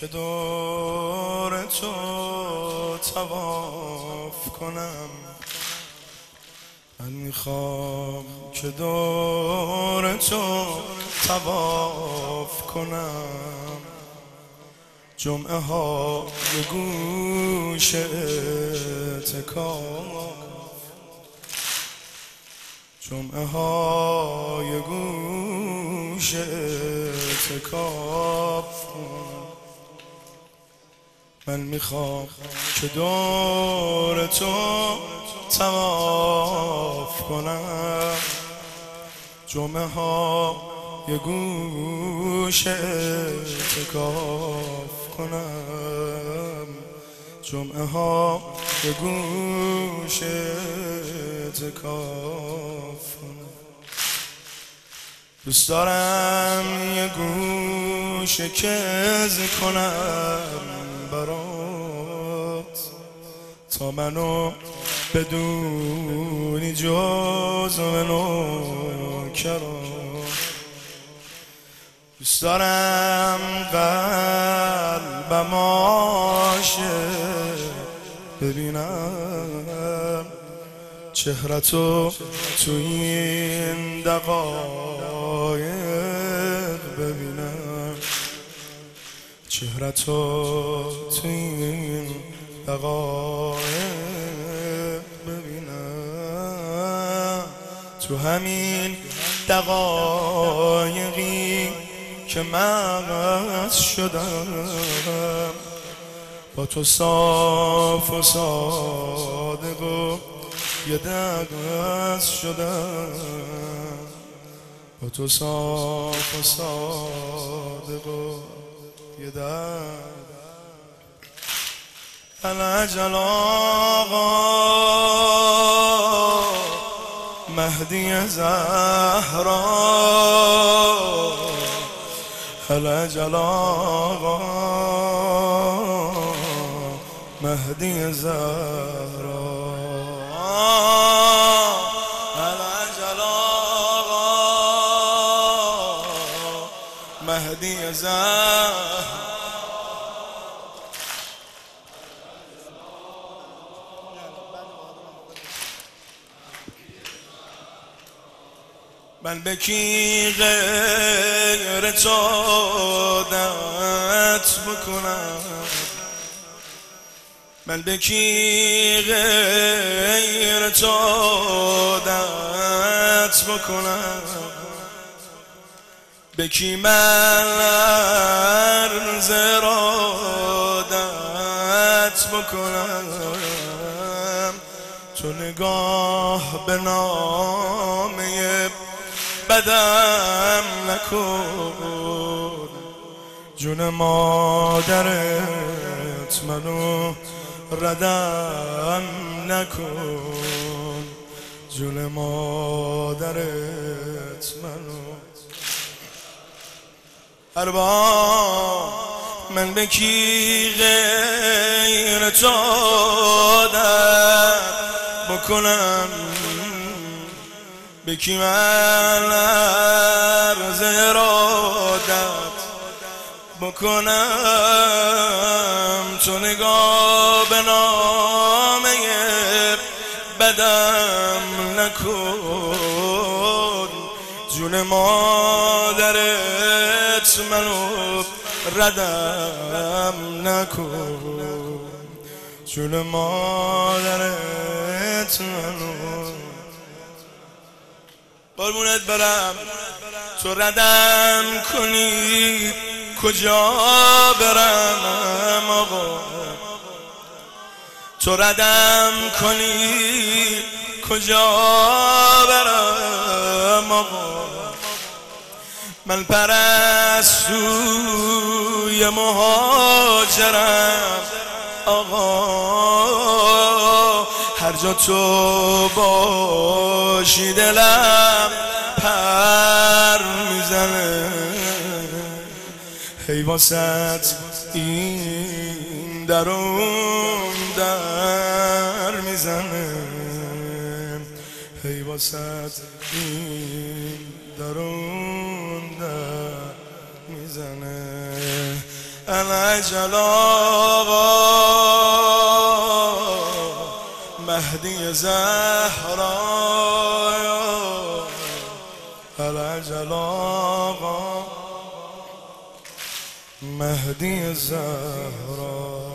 که دور تو تواف کنم. من می‌خوام که دور تو تواف کنم. جمعه ها یه گوش اعتکاف. جمعه های گوش اعتکاف. من می‌خوام که دور تو تواف کنم. جمعه ها یه گوش اعتکاف کنم. جمعه ها یه گوش اعتکاف کنم. دوست دارم یه گوش کز کنم. برات. تا منو بدونی جز منو کرا. دوست دارم قلبم آشه ببینم چهرتو تو این دقایق. چهرتو تو این ببینم. تو همین دقایقی که مغز شدم. با تو صاف و صادق و یه دقست شدم. با تو صاف و صادق و دقست العجل آقا. مهدی زهرا. العجل آقا. مهدی زهرا. مهدی زهرا من به کی غیر تو دت بکنم؟ من به کی غیر تو دت بکنم؟ به کی ارادت بکنم؟ تو نگاه به نامه بدم نکن. جون مادرت منو ردم نکن. جون مادرت منو هر بار من به کی غیر تو بکنم؟ به کی من عرض ارادت بکنم؟ تو نگاه به نامه بدم نکن. جون مادرت منو ردم نکن. جون مادرت منو. قربونت برم. تو ردم کنی. کجا برم آقا؟ تو ردم کنی. کجا برم آقا؟ من پرستوی مهاجرم. آقا هر جا تو باشی دلم پر می‌زنه. هی واسط این درون در می‌زنه. هی واسط این العجل آقا مهدی زهرا العجل آقا مهدی زهرا.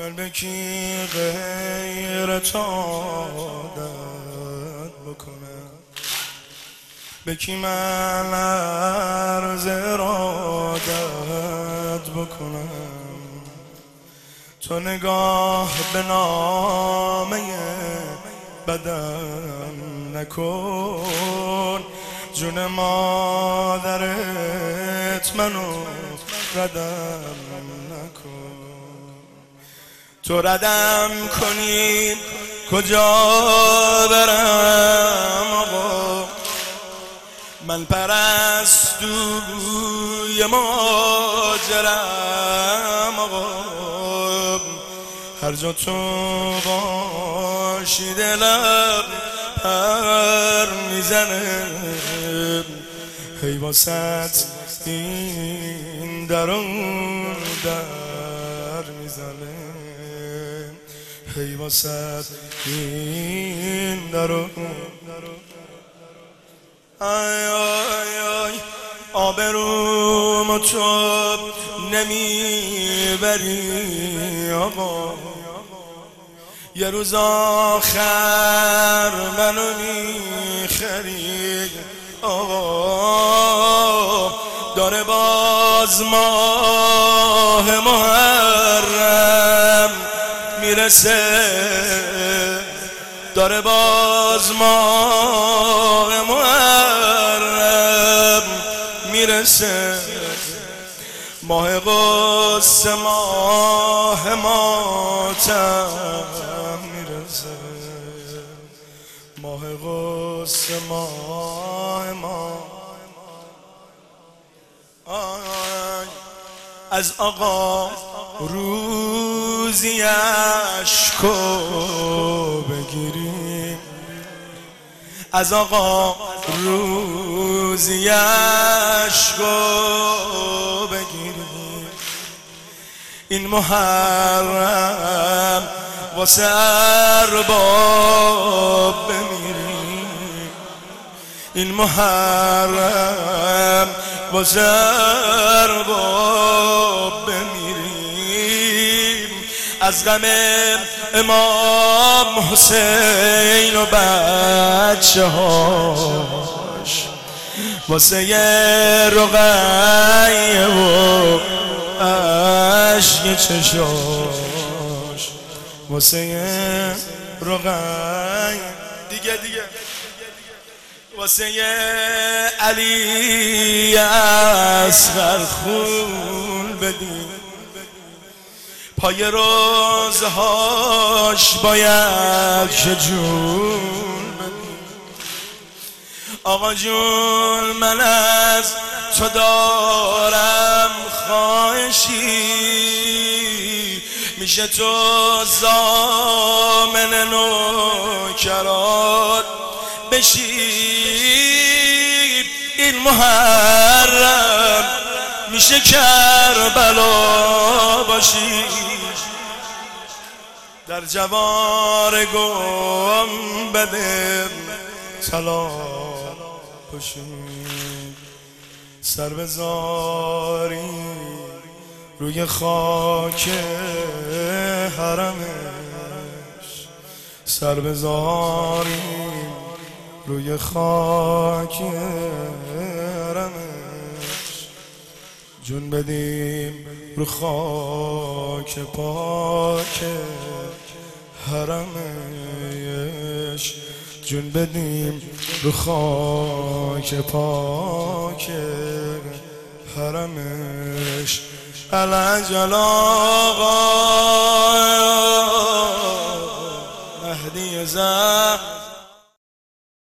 من به کی غیر عادت بکنم؟ به کی من عرض ارادت بکنم؟ تو نگاه به نامه بدم نکن. جون مادرت منو ردم تو ردم کنی؟ کجا برم آقا؟ من پرستوی ماجرم آقا. هر جا تو باشی دلم پر می‌زنه. هی واسط این درون در می‌زنه. هی واسد این درو آی آی آی آبروم تو نمی‌بری آقا. یه روز آخر منو می‌خری آقا. داره باز ماه محرم. می‌رسه. داره باز ماه محرم می‌رسه. ماه غصه ماه ماتم می‌رسه. ماه غصه ماه ما از آقا روزی عشقو بگیریم. از آقا روزی عشقو بگیریم. این محرم واسه ارباب بمیریم. این محرم واسه ارباب از غم امام حسین و بچه هاش واسه یه رقیه و عشق چشاش. واسه یه رقیه دیگه دیگه. واسه علی اصغر خون بدیم پای روزهاش باید که جون آقا جون من از تو دارم خواهشی. میشه تو زامن نوکرات بشی. این محرم میشه کربلا باشی. در جوار گم بده. سلام پشید سر بزاری روی خاک حرمش. سر بزاری روی خاک حرمش. جون بدیم رو خاک پاک حرمش جون بدیم رو خاک پاک حرمش العجل آقا مهدی زهر